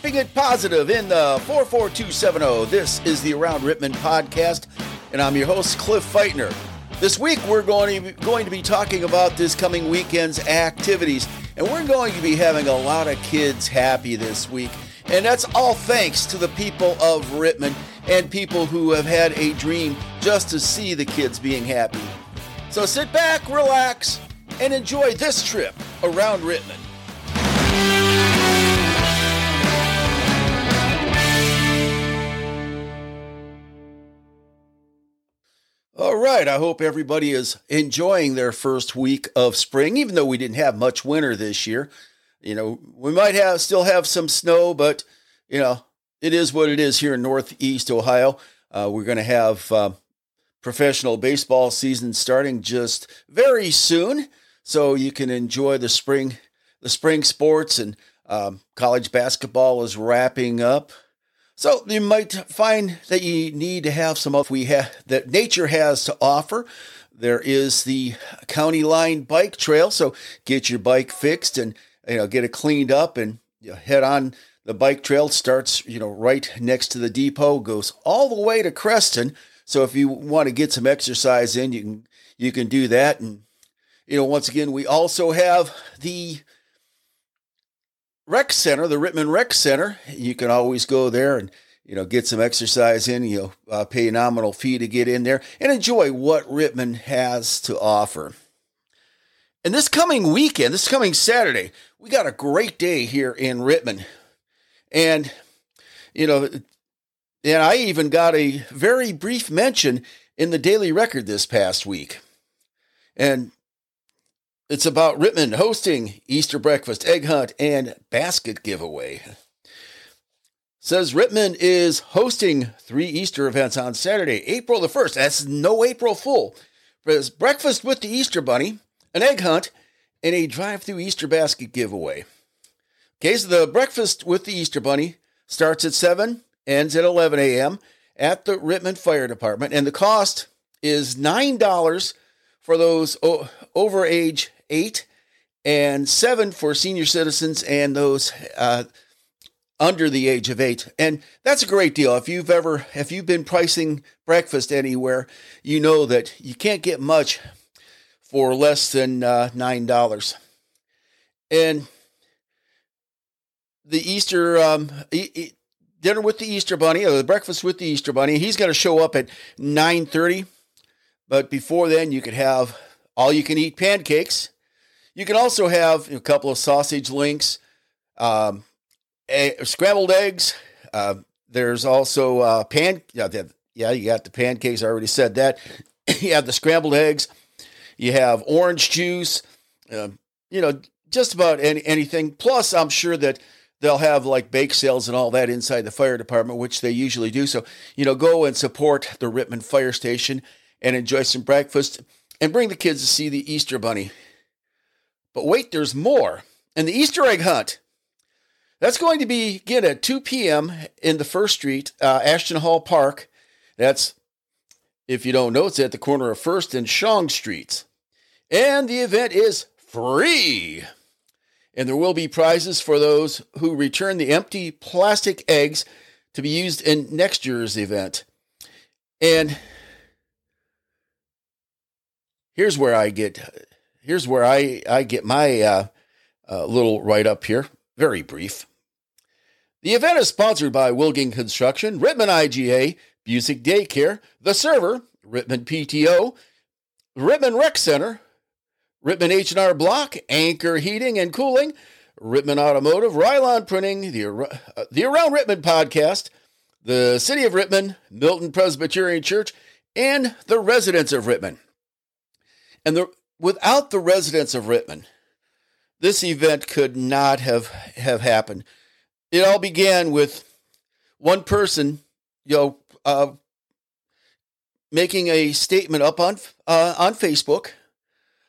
keeping it positive in the 44270. This is the Around Rittman podcast, and I'm your host, Cliff Feitner. This week, we're going to, be, going to be talking about this coming weekend's activities, and we're going to be having a lot of kids happy this week. And that's all thanks to the people of Rittman and people who have had a dream just to see the kids being happy. So sit back, relax, and enjoy this trip around Rittman. Right, I hope everybody is enjoying their first week of spring, even though we didn't have much winter this year. You know, we might have still have some snow, but you know, it is what it is here in Northeast Ohio. Uh, we're going to have uh, professional baseball season starting just very soon, so you can enjoy the spring, the spring sports, and um, college basketball is wrapping up. So you might find that you need to have some of we have that nature has to offer. There is the county line bike trail, so get your bike fixed and you know get it cleaned up and you know, head on. The bike trail starts you know right next to the depot, goes all the way to Creston. So if you want to get some exercise in, you can you can do that. And you know once again, we also have the rec center, the Rittman Rec Center. You can always go there and you know get some exercise in. You know, uh, pay a nominal fee to get in there and enjoy what Rittman has to offer. And this coming weekend, this coming Saturday, we got a great day here in Rittman, and you know, and I even got a very brief mention in the Daily Record this past week. And it's about Rittman hosting Easter breakfast, egg hunt, and basket giveaway. Says Rittman is hosting three Easter events on Saturday, April the 1st. That's no April Fool. It's breakfast with the Easter Bunny, an egg hunt, and a drive through Easter basket giveaway. Okay, so the breakfast with the Easter Bunny starts at 7, ends at 11 a.m. at the Rittman Fire Department, and the cost is $9 for those over age eight, and seven for senior citizens and those uh, under the age of eight. And that's a great deal. If you've ever, if you've been pricing breakfast anywhere, you know that you can't get much for less than uh, $9. And the Easter um, dinner with the Easter Bunny, or the breakfast with the Easter Bunny, he's going to show up at 9.30. But before then, you could have all you can eat pancakes you can also have a couple of sausage links, um, a, scrambled eggs. Uh, there's also uh, pan. Yeah, you got the pancakes. I already said that. you have the scrambled eggs. You have orange juice. Uh, you know, just about any, anything. Plus, I'm sure that they'll have like bake sales and all that inside the fire department, which they usually do. So, you know, go and support the Rittman Fire Station and enjoy some breakfast and bring the kids to see the Easter Bunny. But wait, there's more. And the Easter egg hunt. That's going to begin at 2 p.m. in the First Street, uh, Ashton Hall Park. That's, if you don't know, it's at the corner of First and Shong Streets. And the event is free. And there will be prizes for those who return the empty plastic eggs to be used in next year's event. And here's where I get here's where I, I get my uh, uh, little write up here, very brief. The event is sponsored by Wilging Construction, Rittman IGA, Busick Daycare, The Server, Rittman PTO, Rittman Rec Center, Rittman H&R Block, Anchor Heating and Cooling, Rittman Automotive, Rylon Printing, the, uh, the Around Rittman podcast, the City of Rittman, Milton Presbyterian Church, and the residents of Rittman. And the without the residents of Rittman, this event could not have, have happened. It all began with one person, you know, uh, making a statement up on uh, on Facebook.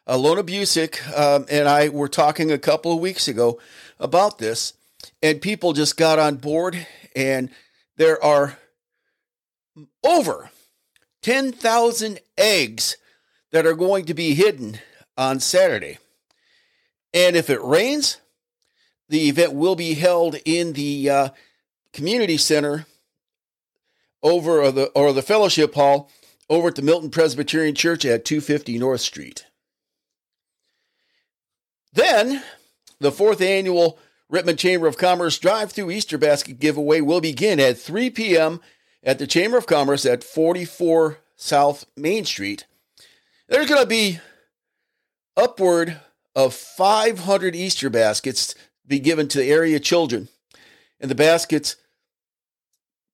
Alona Busick um, and I were talking a couple of weeks ago about this, and people just got on board, and there are over 10,000 eggs that are going to be hidden on Saturday. And if it rains, the event will be held in the uh, community center over or the or the fellowship hall over at the Milton Presbyterian Church at 250 North Street. Then, the fourth annual Rittman Chamber of Commerce drive-through Easter basket giveaway will begin at 3 p.m. at the Chamber of Commerce at 44 South Main Street. There's going to be upward of 500 Easter baskets be given to area children. And the baskets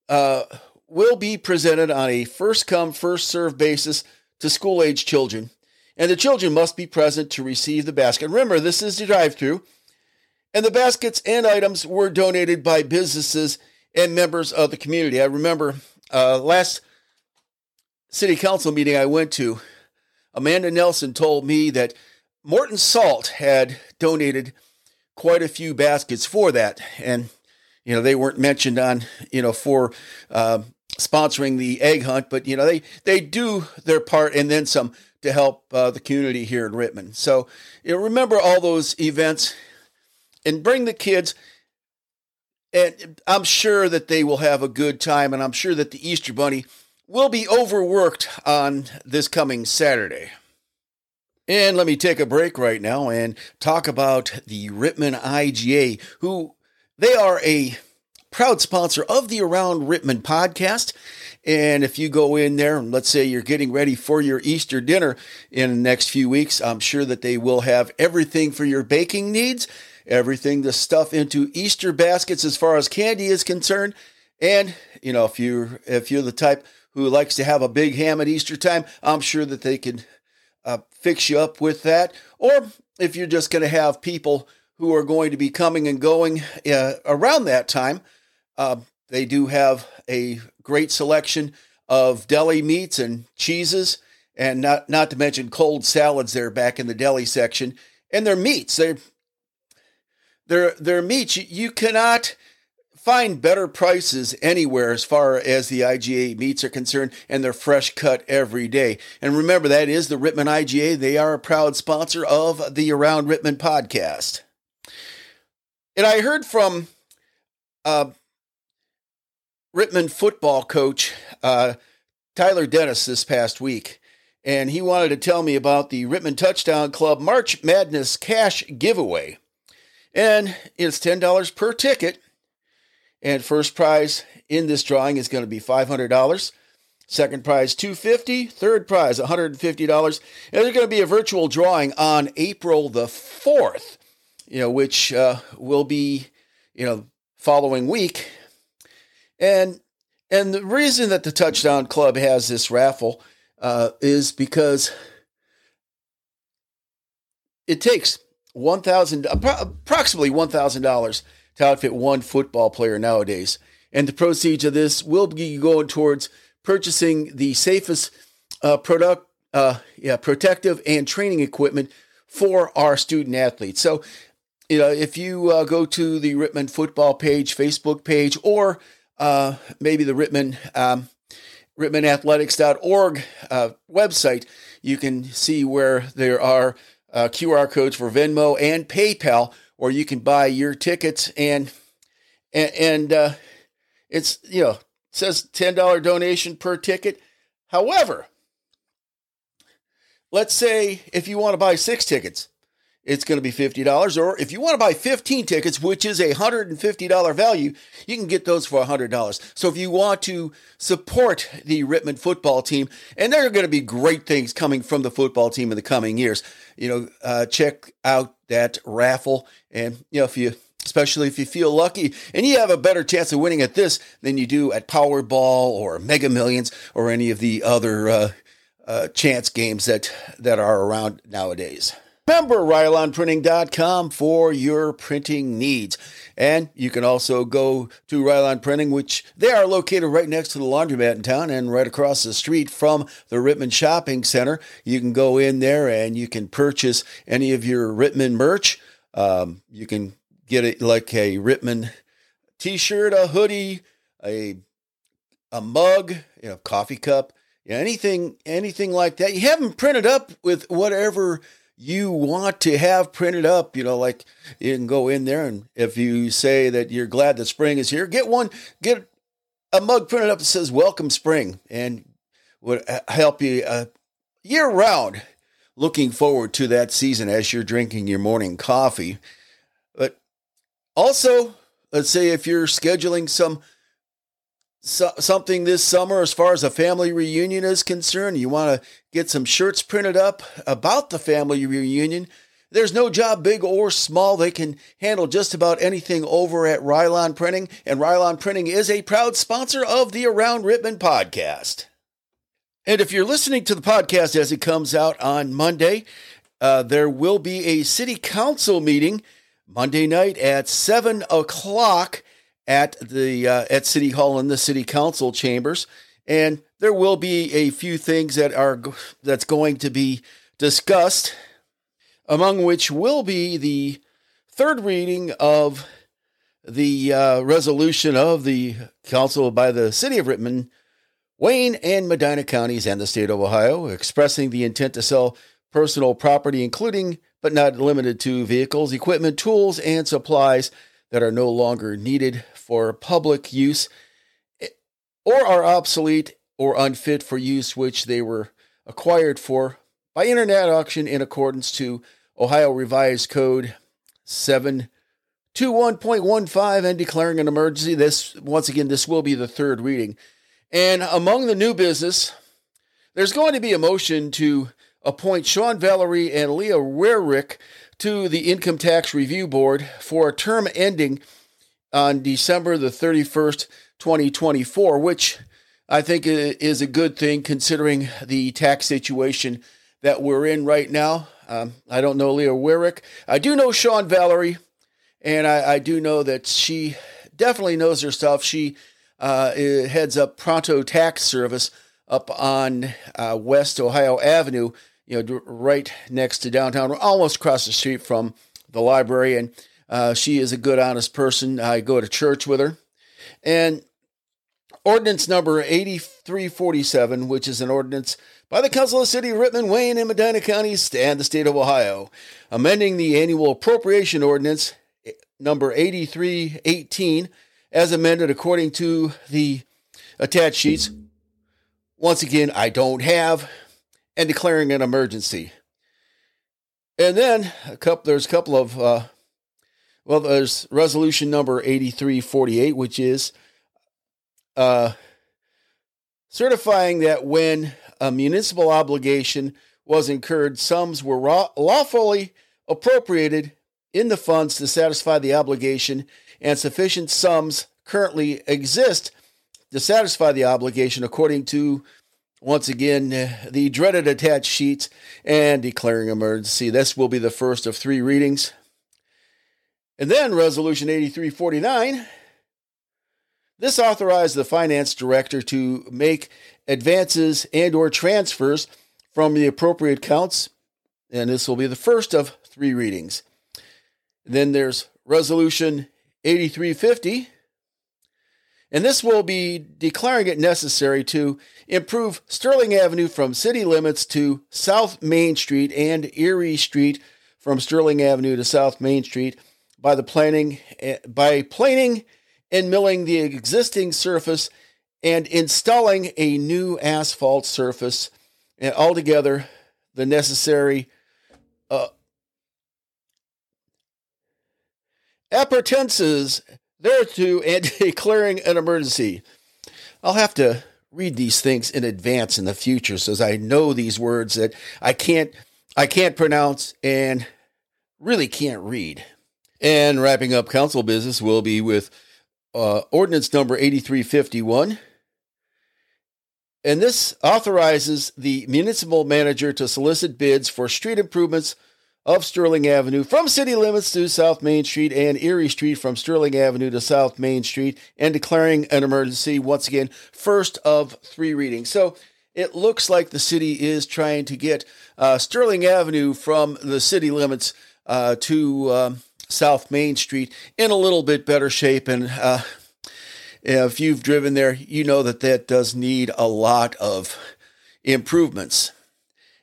uh, will be presented on a first come, first served basis to school age children. And the children must be present to receive the basket. Remember, this is the drive through. And the baskets and items were donated by businesses and members of the community. I remember uh, last city council meeting I went to, Amanda Nelson told me that Morton Salt had donated quite a few baskets for that. And, you know, they weren't mentioned on, you know, for uh, sponsoring the egg hunt, but, you know, they, they do their part and then some to help uh, the community here in Rittman. So, you know, remember all those events and bring the kids. And I'm sure that they will have a good time, and I'm sure that the Easter Bunny will be overworked on this coming Saturday. And let me take a break right now and talk about the Rittman IGA, who they are a proud sponsor of the Around Rittman podcast. And if you go in there and let's say you're getting ready for your Easter dinner in the next few weeks, I'm sure that they will have everything for your baking needs, everything to stuff into Easter baskets as far as candy is concerned. And, you know, if you're if you're the type who likes to have a big ham at Easter time, I'm sure that they can uh, fix you up with that. Or if you're just going to have people who are going to be coming and going uh, around that time, uh, they do have a great selection of deli meats and cheeses, and not not to mention cold salads there back in the deli section. And their meats, they their their meats, you, you cannot find better prices anywhere as far as the IGA meats are concerned, and they're fresh cut every day. And remember, that is the Rittman IGA. They are a proud sponsor of the Around Rittman podcast. And I heard from uh, Rittman football coach uh, Tyler Dennis this past week, and he wanted to tell me about the Rittman Touchdown Club March Madness cash giveaway. And it's $10 per ticket and first prize in this drawing is going to be $500. Second prize 250. third prize $150. And there's going to be a virtual drawing on April the 4th, you know, which uh, will be, you know, following week. And and the reason that the Touchdown Club has this raffle uh, is because it takes one thousand approximately one thousand dollars to outfit one football player nowadays. And the proceeds of this will be going towards purchasing the safest uh, product, uh, yeah, protective and training equipment for our student athletes. So, you know, if you uh, go to the Rittman football page, Facebook page, or uh, maybe the Rittman um, RittmanAthletics.org uh, website, you can see where there are uh, QR codes for Venmo and PayPal or you can buy your tickets and and, and uh, it's you know says ten dollar donation per ticket. However, let's say if you want to buy six tickets, it's going to be $50. Or if you want to buy 15 tickets, which is a $150 value, you can get those for $100. So if you want to support the Rittman football team, and there are going to be great things coming from the football team in the coming years, you know, uh, check out that raffle. And, you know, if you, especially if you feel lucky and you have a better chance of winning at this than you do at Powerball or Mega Millions or any of the other uh, uh, chance games that, that are around nowadays. Remember RylonPrinting.com for your printing needs. And you can also go to Rylon Printing, which they are located right next to the laundromat in town and right across the street from the Rittman Shopping Center. You can go in there and you can purchase any of your Rittman merch. Um, you can get it like a Rittman t-shirt, a hoodie, a a mug, you know, coffee cup, anything anything like that. You have them printed up with whatever you want to have printed up, you know, like you can go in there and if you say that you're glad that spring is here, get one, get a mug printed up that says "Welcome Spring" and would help you uh, year round. Looking forward to that season as you're drinking your morning coffee. But also, let's say if you're scheduling some so, something this summer as far as a family reunion is concerned, you want to get some shirts printed up about the family reunion. There's no job big or small. They can handle just about anything over at Rylon Printing, and Rylon Printing is a proud sponsor of the Around Rittman podcast. And if you're listening to the podcast as it comes out on Monday, uh, there will be a city council meeting Monday night at 7 o'clock at the uh, at City Hall in the City Council chambers, and there will be a few things that are that's going to be discussed, among which will be the third reading of the uh, resolution of the council by the City of Rittman, Wayne and Medina counties, and the state of Ohio, expressing the intent to sell personal property, including but not limited to vehicles, equipment, tools, and supplies that are no longer needed for public use eh, or are obsolete or unfit for use, which they were acquired for by internet auction in accordance to Ohio Revised Code 721.15 and declaring an emergency. This, once again, this will be the third reading. And among the new business, there's going to be a motion to appoint Sean Valerie and Leah Werrick to the Income Tax Review Board for a term ending on December the 31st, 2024, which I think is a good thing considering the tax situation that we're in right now. Um, I don't know Leah Werrick. I do know Sean Valerie, and I, I, do know that she definitely knows her stuff. She uh, heads up Pronto Tax Service up on uh, West Ohio Avenue, you know, right next to downtown, almost across the street from the library. And uh, she is a good, honest person. I go to church with her. And ordinance number 8347, which is an ordinance by the Council of City of Rittman, Wayne, and Medina counties and the state of Ohio, amending the annual appropriation ordinance eh, number 8318 as amended according to the attached sheets. Once again, I don't have, and declaring an emergency. And then a couple, there's a couple of uh, well, there's resolution number 8348, which is uh, certifying that when a municipal obligation was incurred, sums were lawfully appropriated in the funds to satisfy the obligation, and sufficient sums currently exist to satisfy the obligation according to once again the dreaded attached sheets and declaring emergency. This will be the first of three readings. And then Resolution 8349 this authorized the finance director to make advances and or transfers from the appropriate accounts and this will be the first of three readings. Then there's resolution 8350 and this will be declaring it necessary to improve Sterling Avenue from city limits to South Main Street and Erie Street from Sterling Avenue to South Main Street by the planing by planing and milling the existing surface and installing a new asphalt surface and altogether the necessary uh, appurtenances thereto and declaring an emergency. I'll have to read these things in advance in the future so as I know these words that I can't I can't pronounce and really can't read. And wrapping up council business will be with uh, ordinance number 8351. And this authorizes the municipal manager to solicit bids for street improvements of Sterling Avenue from city limits to South Main Street and Erie Street from Sterling Avenue to South Main Street and declaring an emergency once again, first of three readings. So it looks like the city is trying to get uh, Sterling Avenue from the city limits uh, to um, South Main Street in a little bit better shape. And uh, if you've driven there, you know that that does need a lot of improvements.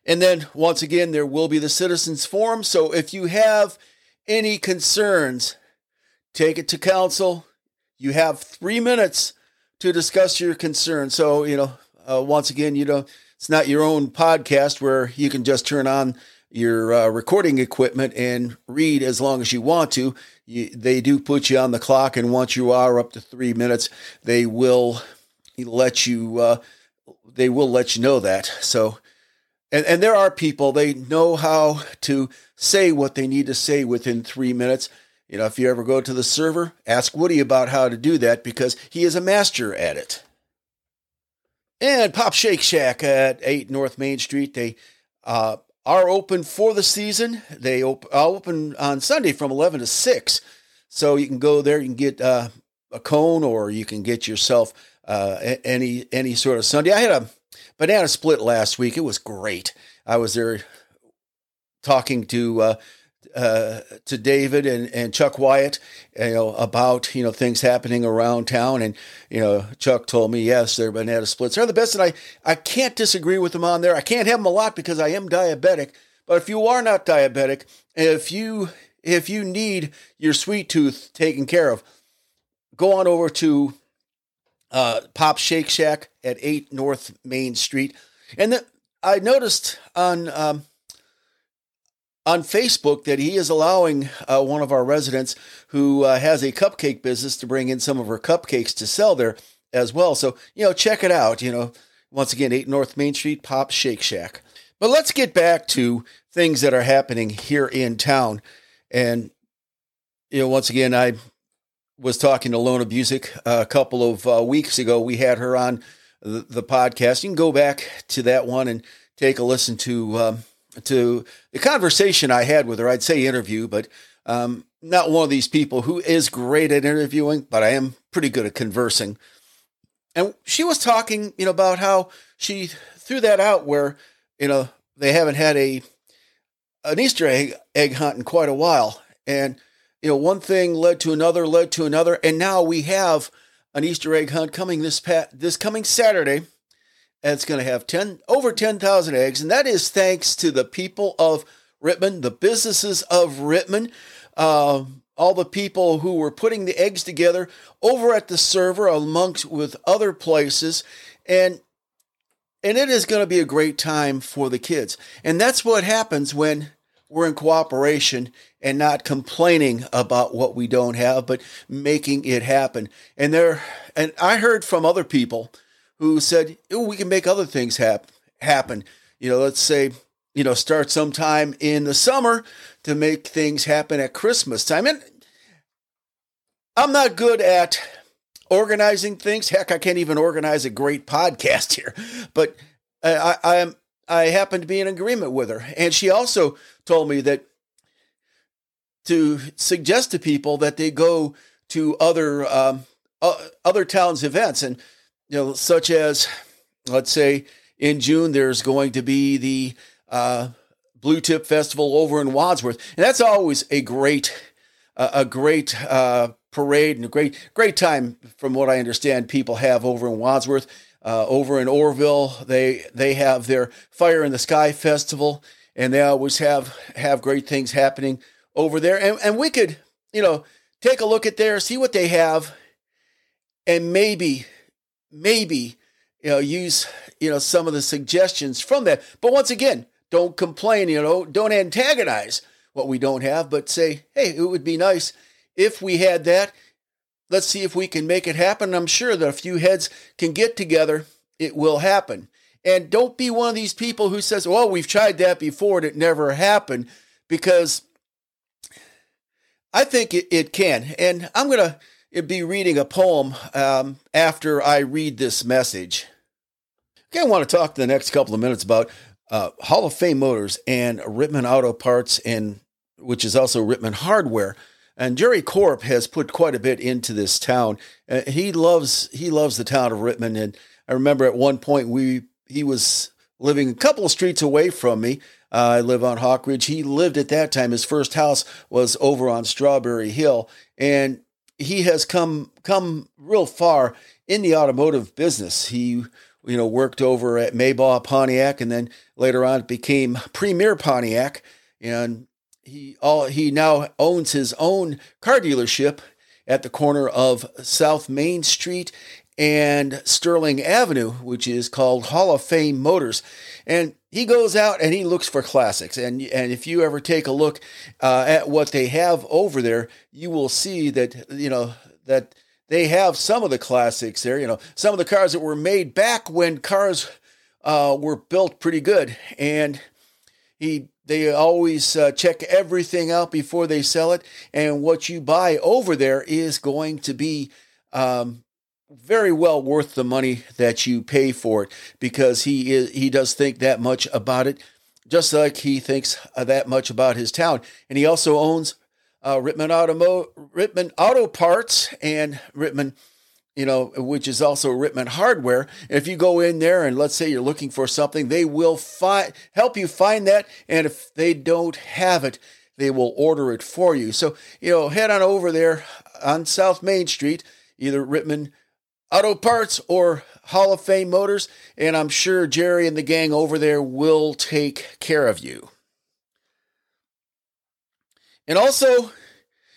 And then once again, there will be the citizens forum. So if you have any concerns, take it to council. You have three minutes to discuss your concerns. So, you know, uh, once again, you know, it's not your own podcast where you can just turn on your uh, recording equipment and read as long as you want to. You, they do put you on the clock, and once you are up to three minutes, they will let you. Uh, they will let you know that. So, and and there are people they know how to say what they need to say within three minutes. You know, if you ever go to the server, ask Woody about how to do that because he is a master at it. And Pop Shake Shack at 8 North Main Street, they uh, are open for the season. They op- open on Sunday from 11 to 6. So you can go there, you can get uh, a cone or you can get yourself uh, any any sort of sundae. I had a banana split last week. It was great. I was there talking to uh, to David and, and Chuck Wyatt, you know, about you know things happening around town, and you know Chuck told me yes, they're banana splits They're the best, and I I can't disagree with him on there. I can't have them a lot because I am diabetic, but if you are not diabetic, if you if you need your sweet tooth taken care of, go on over to uh, Pop Shake Shack at eight North Main Street, and the, I noticed on. Um, on Facebook that he is allowing uh, one of our residents who uh, has a cupcake business to bring in some of her cupcakes to sell there as well. So, you know, check it out. You know, once again, 8 North Main Street, Pop Shake Shack. But let's get back to things that are happening here in town. And, you know, once again, I was talking to Lona Busick a couple of uh, weeks ago. We had her on the, the, podcast. You can go back to that one and take a listen to. Um, to the conversation I had with her. I'd say interview, but um, not one of these people who is great at interviewing, but I am pretty good at conversing. And she was talking, you know, about how she threw that out where, you know, they haven't had a an Easter egg egg hunt in quite a while. And, you know, one thing led to another, led to another, and now we have an Easter egg hunt coming this pat this coming Saturday and it's going to have 10 over 10,000 eggs and that is thanks to the people of Rittman, the businesses of Rittman, uh, all the people who were putting the eggs together over at the server amongst with other places and and it is going to be a great time for the kids. And that's what happens when we're in cooperation and not complaining about what we don't have, but making it happen. And there, and I heard from other people who said we can make other things hap- happen. You know, let's say you know start sometime in the summer to make things happen at Christmas time. And I'm not good at organizing things. Heck, I can't even organize a great podcast here. But I, I am I happen to be in agreement with her, and she also told me that to suggest to people that they go to other um, uh, other towns' events and you know, such as, let's say, in June, there's going to be the uh, Blue Tip Festival over in Wadsworth, and that's always a great, uh, a great uh, parade and a great, great time, from what I understand, people have over in Wadsworth. Uh, over in Orrville, they they have their Fire in the Sky Festival, and they always have have great things happening over there. And and we could, you know, take a look at there, see what they have, and maybe maybe you know use you know some of the suggestions from that. But once again, don't complain. You know, don't antagonize what we don't have, but say, hey, it would be nice if we had that. Let's see if we can make it happen. I'm sure that a few heads can get together. It will happen. And don't be one of these people who says, well, we've tried that before and it never happened, because I think it, it can. And I'm going to be reading a poem um, after I read this message. Okay, I want to talk the next couple of minutes about uh, Hall of Fame Motors and Rittman Auto Parts, and which is also Rittman Hardware. And Jerry Corp has put quite a bit into this town. Uh, he loves he loves the town of Rittman, and I remember at one point we he was living a couple of streets away from me. Uh, I live on Hawk Ridge. He lived at that time. His first house was over on Strawberry Hill, and he has come come real far in the automotive business. He you know, worked over at Maybaugh Pontiac, and then later on became Premier Pontiac. And he all he now owns his own car dealership at the corner of South Main Street and Sterling Avenue, which is called Hall of Fame Motors. And he goes out and he looks for classics. And and if you ever take a look uh, at what they have over there, you will see that you know that they have some of the classics there. You know, some of the cars that were made back when cars uh, were built pretty good. And he they always uh, check everything out before they sell it, and what you buy over there is going to be um, very well worth the money that you pay for it because he is he does think that much about it, just like he thinks uh, that much about his town, and he also owns uh, Rittman Automo Rittman Auto Parts and Rittman you know, which is also Rittman Hardware. And if you go in there and let's say you're looking for something, they will find help you find that. And if they don't have it, they will order it for you. So, you know, head on over there on South Main Street, either Rittman Auto Parts or Hall of Fame Motors, and I'm sure Jerry and the gang over there will take care of you. And also,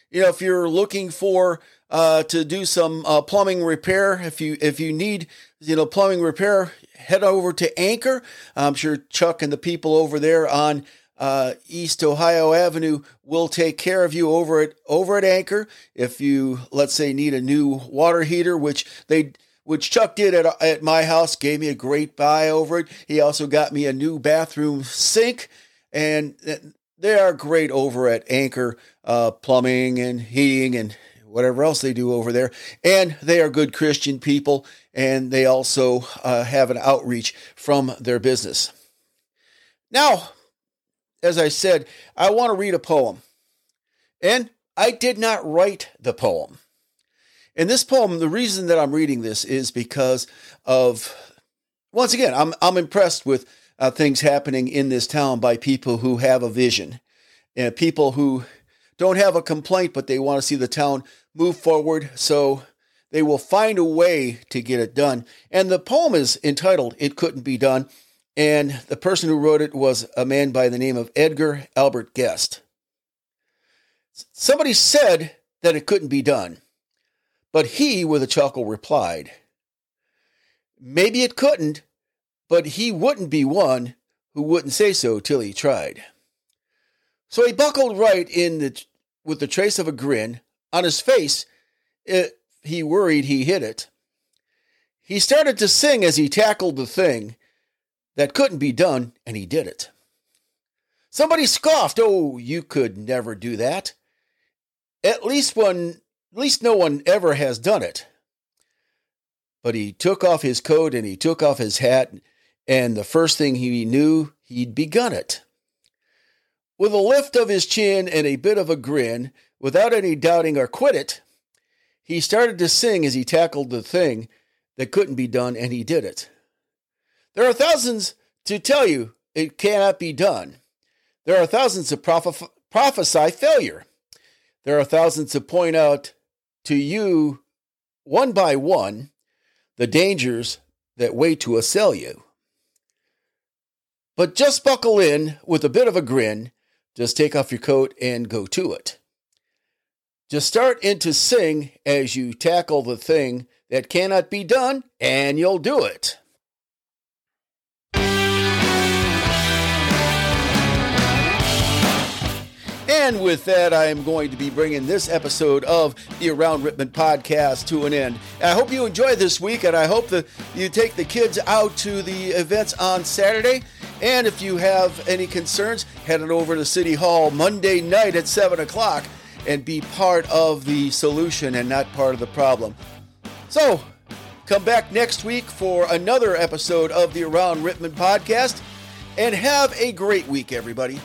you know, if you're looking for uh, to do some uh, plumbing repair. If you if you need you know plumbing repair, head over to Anchor. I'm sure Chuck and the people over there on uh, East Ohio Avenue will take care of you over at over at Anchor. If you let's say need a new water heater, which they which Chuck did at, at my house, gave me a great buy over it. He also got me a new bathroom sink, and they are great over at Anchor uh, Plumbing and Heating and whatever else they do over there. And they are good Christian people, and they also uh, have an outreach from their business. Now, as I said, I want to read a poem. And I did not write the poem. In this poem, the reason that I'm reading this is because of, once again, I'm, I'm impressed with uh, things happening in this town by people who have a vision and people who don't have a complaint, but they want to see the town move forward. So they will find a way to get it done. And the poem is entitled It Couldn't Be Done. And the person who wrote it was a man by the name of Edgar Albert Guest. Somebody said that it couldn't be done, but he, with a chuckle, replied, Maybe it couldn't, but he wouldn't be one who wouldn't say so till he tried. So he buckled right in the, with the trace of a grin on his face. It, he worried he hit it. He started to sing as he tackled the thing that couldn't be done, and he did it. Somebody scoffed, "Oh, you could never do that." At least one, at least no one ever has done it. But he took off his coat and he took off his hat, and the first thing he knew, he'd begun it. With a lift of his chin and a bit of a grin, without any doubting or quit it, he started to sing as he tackled the thing that couldn't be done, and he did it. There are thousands to tell you it cannot be done. There are thousands to proph- prophesy failure. There are thousands to point out to you, one by one, the dangers that wait to assail you. But just buckle in with a bit of a grin just take off your coat and go to it. Just start in to sing as you tackle the thing that cannot be done, and you'll do it. And with that, I am going to be bringing this episode of the Around Rittman podcast to an end. I hope you enjoy this week, and I hope that you take the kids out to the events on Saturday. And if you have any concerns, head on over to City Hall Monday night at 7 o'clock and be part of the solution and not part of the problem. So, come back next week for another episode of the Around Rittman podcast and have a great week, everybody.